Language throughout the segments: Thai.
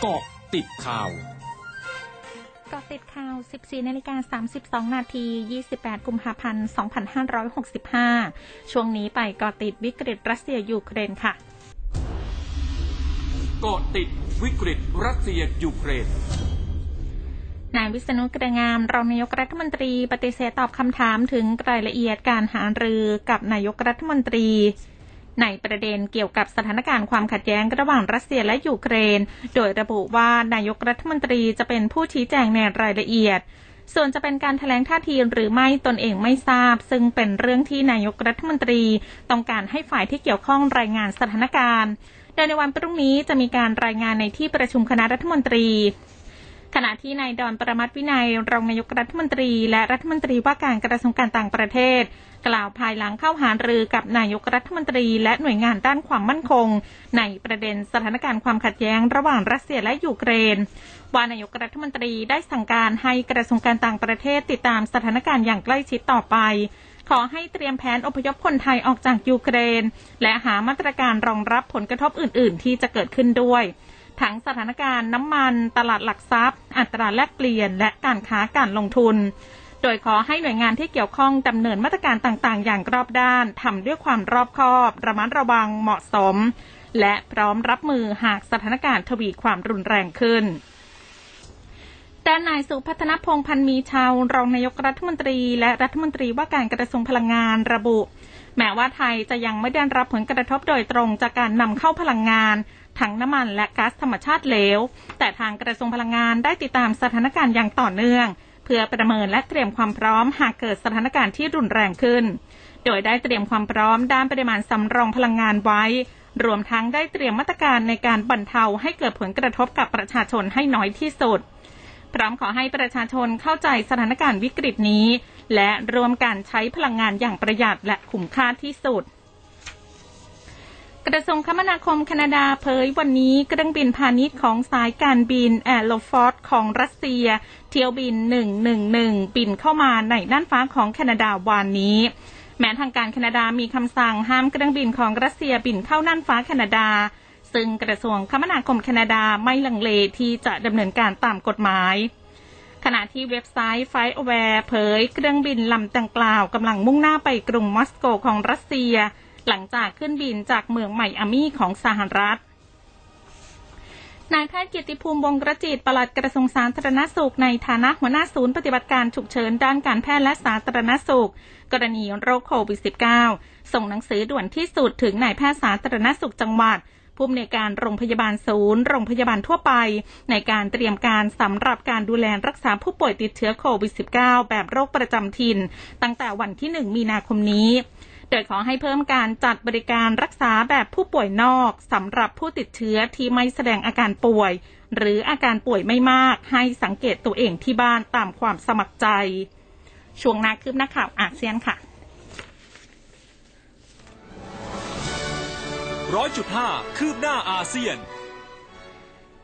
เกาะติดข่าวเกาะติดข่าว 14 นาฬิกา 32 นาที 28 กุมภาพันธ์ 2565 ช่วงนี้ไปเกาะติดวิกฤตรัสเซียยูเครนค่ะ เกาะติดวิกฤตรัสเซียยูเครนนายวิษณุกระงามรองนายกรัฐมนตรีปฏิเสธตอบคำถามถึงรายละเอียดการหารือกับนายกรัฐมนตรี ในประเด็นเกี่ยวกับสถานการณ์ความขัดแย้งระหว่างรัสเซียและยูเครน โดยระบุว่านายกรัฐมนตรีจะเป็นผู้ชี้แจงในรายละเอียด ส่วนจะเป็นการถแถลงท่าทีหรือไม่ตนเองไม่ทราบ ซึ่งเป็นเรื่องที่นายกรัฐมนตรีต้องการให้ฝ่ายที่เกี่ยวข้องรายงานสถานการณ์โดยในวันพรุ่งนี้จะมีการรายงานในที่ประชุมคณะรัฐมนตรี ขณะที่นายดอนประมัติวินัยรองนายกรัฐมนตรี และรัฐมนตรีว่าการกระทรวงการต่างประเทศ กล่าวภายหลังเข้าหารือกับนายกรัฐมนตรี และหน่วยงานด้านความมั่นคง ในประเด็นสถานการณ์ความขัดแย้งระหว่างรัสเซียและยูเครนว่านายกรัฐมนตรีได้สั่งการให้กระทรวงการต่างประเทศติดตามสถานการณ์อย่างใกล้ชิดต่อไป ขอให้เตรียมแผนอพยพคนไทยออกจากยูเครน และหามาตรการรองรับผลกระทบอื่น ๆ ที่จะเกิดขึ้นด้วย ทั้งสถานการณ์น้ำมัน ตลาดหลักทรัพย์ อัตราแลกเปลี่ยน และการค้าการลงทุน โดยขอให้หน่วยงานที่เกี่ยวข้องดำเนินมาตรการต่างๆ อย่างรอบด้านทำด้วยความรอบคอบ ระมัดระวังเหมาะสม และพร้อมรับมือหากสถานการณ์ทวีความรุนแรงขึ้นด้านนายสุพัฒนพงพันมีชาว รองนายกรัฐมนตรี และรัฐมนตรีว่าการกระทรวงพลังงานระบุ แม้ว่าไทยจะยังไม่ได้รับผลกระทบโดยตรงจากการนำเข้าพลังงานทั้งน้ำมันและก๊าซธรรมชาติเหลว แต่ทางกระทรวงพลังงานได้ติดตามสถานการณ์อย่างต่อเนื่อง เพื่อประเมินและเตรียมความพร้อมหากเกิดสถานการณ์ที่รุนแรงขึ้น โดยได้เตรียมความพร้อมด้านปริมาณสำรองพลังงานไว้ รวมทั้งได้เตรียมมาตรการในการบรรเทาให้เกิดผลกระทบกับประชาชนให้น้อยที่สุด พร้อมขอให้ประชาชนเข้าใจสถานการณ์วิกฤตนี้ และรวมกันใช้พลังงานอย่างประหยัดและคุ้มค่าที่สุดกระทรวงคมนาคมแคนาดาเผยวันนี้เครื่องบินพาณิชย์ของสายการบินแอร์โลฟอร์ดของรัสเซีย เที่ยวบิน 111 บินเข้ามาในน่านฟ้าของแคนาดาวันนี้ แม้ทางการแคนาดามีคำสั่งห้ามเครื่องบินของรัสเซียบินเข้าน่านฟ้าแคนาดา ซึ่งกระทรวงคมนาคมแคนาดาไม่ลังเลที่จะดำเนินการตามกฎหมาย ขณะที่เว็บไซต์ FlightAware เผยเครื่องบินลำดังกล่าวกำลังมุ่งหน้าไปกรุงมอสโกของรัสเซีย หลังจากขึ้นบินจากเมืองใหม่อามีของสหรัฐนายแพทย์เกียรติภูมิวงกระจิตปลัดกระทรวงสาธารณสุขในฐานะหัวหน้าศูนย์ปฏิบัติการฉุกเฉินด้านการแพทย์และสาธารณสุข กรณีโรคโควิด -19 ส่งหนังสือด่วนที่สุดถึงนายแพทย์สาธารณสุขจังหวัด ผู้อำนวยการโรงพยาบาลศูนย์ โรงพยาบาลทั่วไป ในการเตรียมการสำหรับการดูแลรักษาผู้ป่วยติดเชื้อโควิด -19 แบบโรคประจำถิ่น ตั้งแต่วันที่ 1 มีนาคมนี้โดยขอให้เพิ่มการจัดบริการรักษาแบบผู้ป่วยนอกสำหรับผู้ติดเชื้อที่ไม่แสดงอาการป่วย หรืออาการป่วยไม่มากให้สังเกตตัวเองที่บ้านตามความสมัครใจ ช่วงหน้าคืบหน้าข่าวอาเซียนค่ะ ร้อยจุดห้าคืบหน้าอาเซียน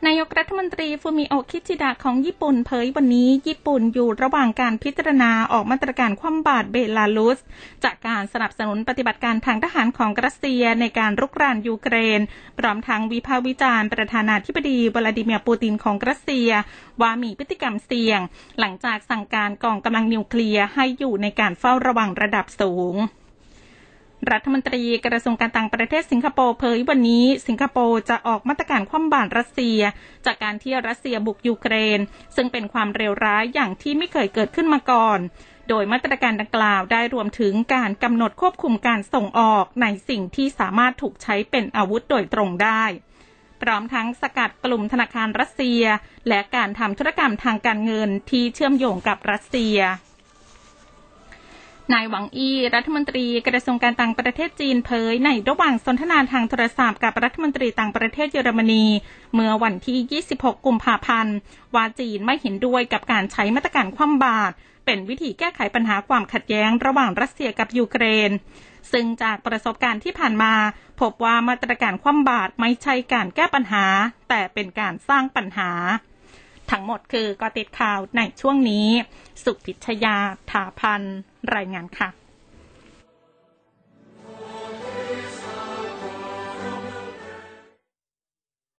นายกรัฐมนตรีฟูมิโอคิชิดะของญี่ปุ่นเผยวันนี้ญี่ปุ่นอยู่ระหว่างการพิจารณาออกมาตรการคว่ำบาตรเบลารุส จากการสนับสนุนปฏิบัติการทางทหารของรัสเซียในการรุกรานยูเครน พร้อมทั้งวิพากษ์วิจารณ์ประธานาธิบดีวลาดิเมียร์ปูตินของรัสเซีย ว่ามีพฤติกรรมเสี่ยง หลังจากสั่งการกองกำลังนิวเคลียร์ให้อยู่ในการเฝ้าระวังระดับสูง รัฐมนตรีกระทรวงการต่างประเทศสิงคโปร์เผยวันนี้ สิงคโปร์จะออกมาตรการคว่ำบาตรรัสเซีย จากการที่รัสเซียบุกยูเครน ซึ่งเป็นความเลวร้ายอย่างที่ไม่เคยเกิดขึ้นมาก่อน โดยมาตรการดังกล่าวได้รวมถึงการกำหนดควบคุมการส่งออกในสิ่งที่สามารถถูกใช้เป็นอาวุธโดยตรงได้พร้อมทั้งสกัดกลุ่มธนาคารรัสเซีย และการทำธุรกรรมทางการเงินที่เชื่อมโยงกับรัสเซีย นายหวังอี้ รัฐมนตรีกระทรวงการต่างประเทศจีนเผย ในระหว่างสนทนาทางโทรศัพท์กับรัฐมนตรีต่างประเทศเยอรมนี เมื่อวันที่ 26 กุมภาพันธ์ว่าจีนไม่เห็นด้วยกับการใช้มาตรการคว่ำบาตรเป็นวิธีแก้ไขปัญหาความขัดแย้งระหว่างรัสเซียกับยูเครน ซึ่งจากประสบการณ์ที่ผ่านมา พบว่ามาตรการคว่ำบาตรไม่ใช่การแก้ปัญหา แต่เป็นการสร้างปัญหา ทั้งหมดคือกอติดข่าวในช่วงนี้ สุพิชยาถาพันรายงานค่ะ